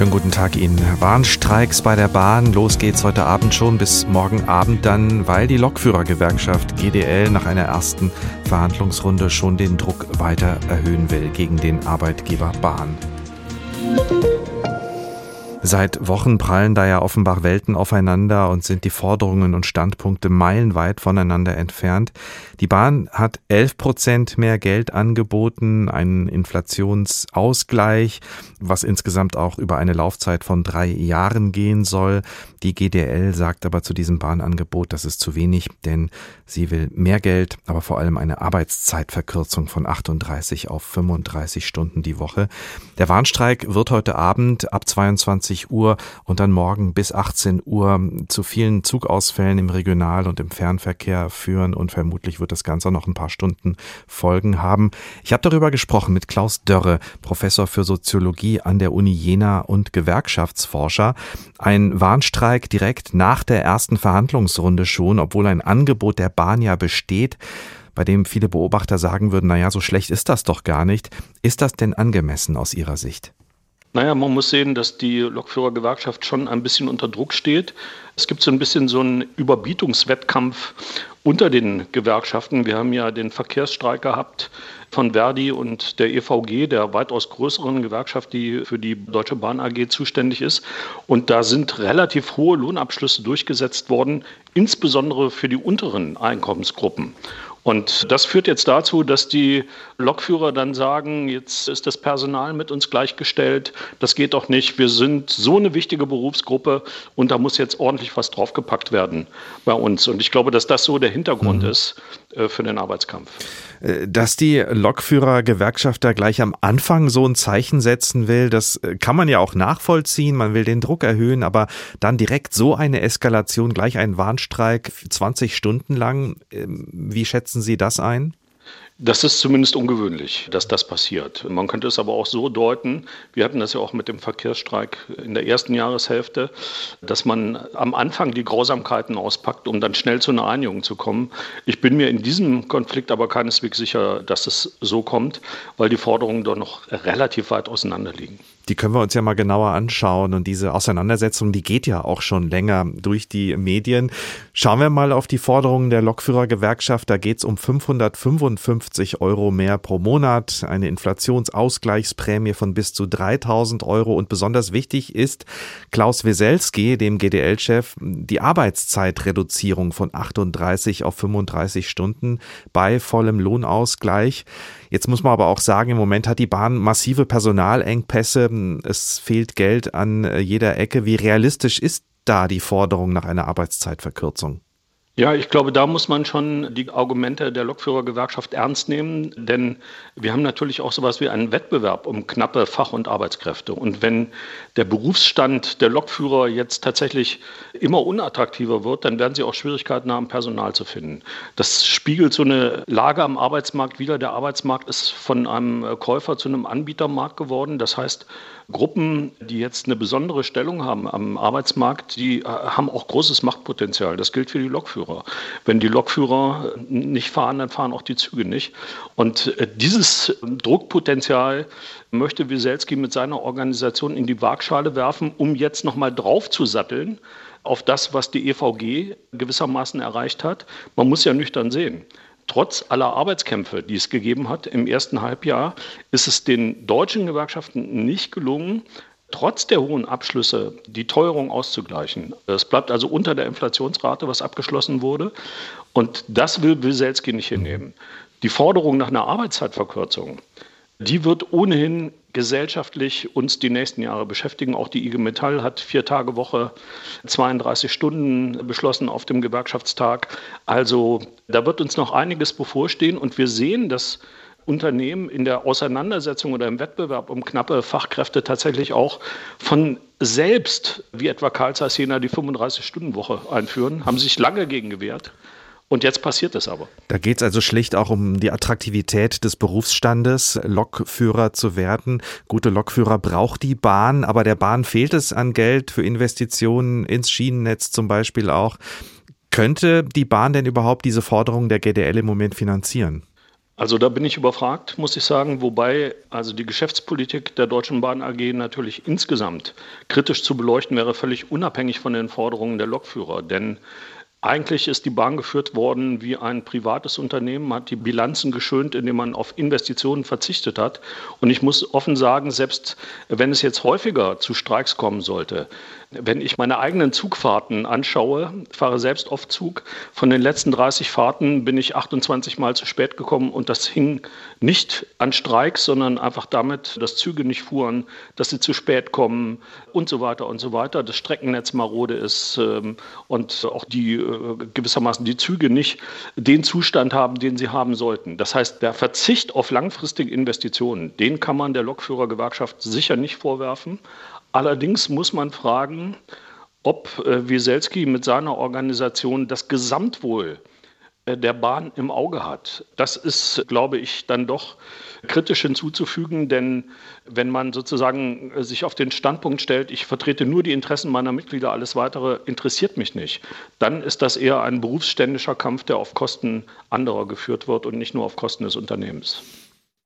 Schönen guten Tag Ihnen. Warnstreiks bei der Bahn. Los geht's heute Abend schon bis morgen Abend dann, weil die Lokführergewerkschaft GDL nach einer ersten Verhandlungsrunde schon den Druck weiter erhöhen will gegen den Arbeitgeber Bahn. Seit Wochen prallen da ja offenbar Welten aufeinander und sind die Forderungen und Standpunkte meilenweit voneinander entfernt. Die Bahn hat 11 Prozent mehr Geld angeboten, einen Inflationsausgleich, was insgesamt auch über eine Laufzeit von drei Jahren gehen soll. Die GDL sagt aber zu diesem Bahnangebot, das ist zu wenig, denn sie will mehr Geld, aber vor allem eine Arbeitszeitverkürzung von 38 auf 35 Stunden die Woche. Der Warnstreik wird heute Abend ab 22 20 Uhr und dann morgen bis 18 Uhr zu vielen Zugausfällen im Regional- und im Fernverkehr führen und vermutlich wird das Ganze noch ein paar Stunden Folgen haben. Ich habe darüber gesprochen mit Klaus Dörre, Professor für Soziologie an der Uni Jena und Gewerkschaftsforscher. Ein Warnstreik direkt nach der ersten Verhandlungsrunde schon, obwohl ein Angebot der Bahn ja besteht bei dem viele Beobachter sagen würden, naja, so schlecht ist das doch gar nicht. Ist das denn angemessen aus Ihrer Sicht? Naja, man muss sehen, dass die Lokführergewerkschaft schon ein bisschen unter Druck steht. Es gibt so ein bisschen so einen Überbietungswettkampf unter den Gewerkschaften. Wir haben ja den Verkehrsstreik gehabt von Verdi und der EVG, der weitaus größeren Gewerkschaft, die für die Deutsche Bahn AG zuständig ist. Und da sind relativ hohe Lohnabschlüsse durchgesetzt worden, insbesondere für die unteren Einkommensgruppen. Und das führt jetzt dazu, dass die Lokführer dann sagen, jetzt ist das Personal mit uns gleichgestellt, das geht doch nicht, wir sind so eine wichtige Berufsgruppe und da muss jetzt ordentlich was draufgepackt werden bei uns. Und ich glaube, dass das so der Hintergrund mhm. ist für den Arbeitskampf. Äh, dass die Lokführer-Gewerkschaft da gleich am Anfang so ein Zeichen setzen will, das äh, kann man ja auch nachvollziehen, man will den Druck erhöhen, aber dann direkt so eine Eskalation, gleich ein Warnstreik 20 Stunden lang, ähm, wie schätzen Sie das ein? Das ist zumindest ungewöhnlich, dass das passiert. Man könnte es aber auch so deuten, wir hatten das ja auch mit dem Verkehrsstreik in der ersten Jahreshälfte, dass man am Anfang die Grausamkeiten auspackt, um dann schnell zu einer Einigung zu kommen. Ich bin mir in diesem Konflikt aber keineswegs sicher, dass es so kommt, weil die Forderungen doch noch relativ weit auseinander liegen. Die können wir uns ja mal genauer anschauen. Und diese Auseinandersetzung, die geht ja auch schon länger durch die Medien. Schauen wir mal auf die Forderungen der Lokführergewerkschaft. Da geht es um 555 Euro mehr pro Monat, eine Inflationsausgleichsprämie von bis zu 3000 Euro. Und besonders wichtig ist Klaus Weselski, dem GDL-Chef, die Arbeitszeitreduzierung von 38 auf 35 Stunden bei vollem Lohnausgleich. Jetzt muss man aber auch sagen, im Moment hat die Bahn massive Personalengpässe. Es fehlt Geld an äh, jeder Ecke. Wie realistisch ist da die Forderung nach einer Arbeitszeitverkürzung? Ja, ich glaube, da muss man schon die Argumente der Lokführergewerkschaft ernst nehmen, denn wir haben natürlich auch sowas wie einen Wettbewerb um knappe Fach- und Arbeitskräfte. Und wenn der Berufsstand der Lokführer jetzt tatsächlich immer unattraktiver wird, dann werden sie auch Schwierigkeiten haben, Personal zu finden. Das spiegelt so eine Lage am Arbeitsmarkt wider. Der Arbeitsmarkt ist von einem Käufer zu einem Anbietermarkt geworden. Das heißt, Gruppen, die jetzt eine besondere Stellung haben am Arbeitsmarkt, die äh, haben auch großes Machtpotenzial. Das gilt für die Lokführer. Wenn die Lokführer nicht fahren, dann fahren auch die Züge nicht. Und äh, dieses Druckpotenzial möchte Wieselski mit seiner Organisation in die Waagschale werfen, um jetzt nochmal draufzusatteln auf das, was die EVG gewissermaßen erreicht hat. Man muss ja nüchtern sehen trotz aller Arbeitskämpfe, die es gegeben hat im ersten Halbjahr, ist es den deutschen Gewerkschaften nicht gelungen, trotz der hohen Abschlüsse die Teuerung auszugleichen. Es bleibt also unter der Inflationsrate, was abgeschlossen wurde. Und das will Wieselski nicht hinnehmen. Die Forderung nach einer Arbeitszeitverkürzung, die wird ohnehin gesellschaftlich uns die nächsten Jahre beschäftigen. Auch die IG Metall hat vier Tage Woche, 32 Stunden beschlossen auf dem Gewerkschaftstag. Also da wird uns noch einiges bevorstehen und wir sehen, dass Unternehmen in der Auseinandersetzung oder im Wettbewerb um knappe Fachkräfte tatsächlich auch von selbst, wie etwa Karl Zeiss Jena, die 35-Stunden-Woche einführen, haben sich lange gegen gewehrt. Und jetzt passiert es aber. Da geht es also schlicht auch um die Attraktivität des Berufsstandes, Lokführer zu werden. Gute Lokführer braucht die Bahn, aber der Bahn fehlt es an Geld für Investitionen ins Schienennetz zum Beispiel auch. Könnte die Bahn denn überhaupt diese Forderungen der GDL im Moment finanzieren? Also da bin ich überfragt, muss ich sagen, wobei also die Geschäftspolitik der Deutschen Bahn AG natürlich insgesamt kritisch zu beleuchten wäre, völlig unabhängig von den Forderungen der Lokführer. Denn eigentlich ist die Bahn geführt worden wie ein privates Unternehmen, hat die Bilanzen geschönt, indem man auf Investitionen verzichtet hat. Und ich muss offen sagen, selbst wenn es jetzt häufiger zu Streiks kommen sollte, wenn ich meine eigenen Zugfahrten anschaue, fahre selbst oft Zug, von den letzten 30 Fahrten bin ich 28 Mal zu spät gekommen und das hing nicht an Streiks, sondern einfach damit, dass Züge nicht fuhren, dass sie zu spät kommen und so weiter und so weiter, das Streckennetz marode ist ähm, und auch die äh, gewissermaßen die Züge nicht den Zustand haben, den sie haben sollten. Das heißt, der Verzicht auf langfristige Investitionen, den kann man der Lokführergewerkschaft sicher nicht vorwerfen. Allerdings muss man fragen, ob äh, Wieselski mit seiner Organisation das Gesamtwohl äh, der Bahn im Auge hat. Das ist, glaube ich, dann doch kritisch hinzuzufügen, denn wenn man sozusagen äh, sich auf den Standpunkt stellt, ich vertrete nur die Interessen meiner Mitglieder, alles weitere interessiert mich nicht, dann ist das eher ein berufsständischer Kampf, der auf Kosten anderer geführt wird und nicht nur auf Kosten des Unternehmens.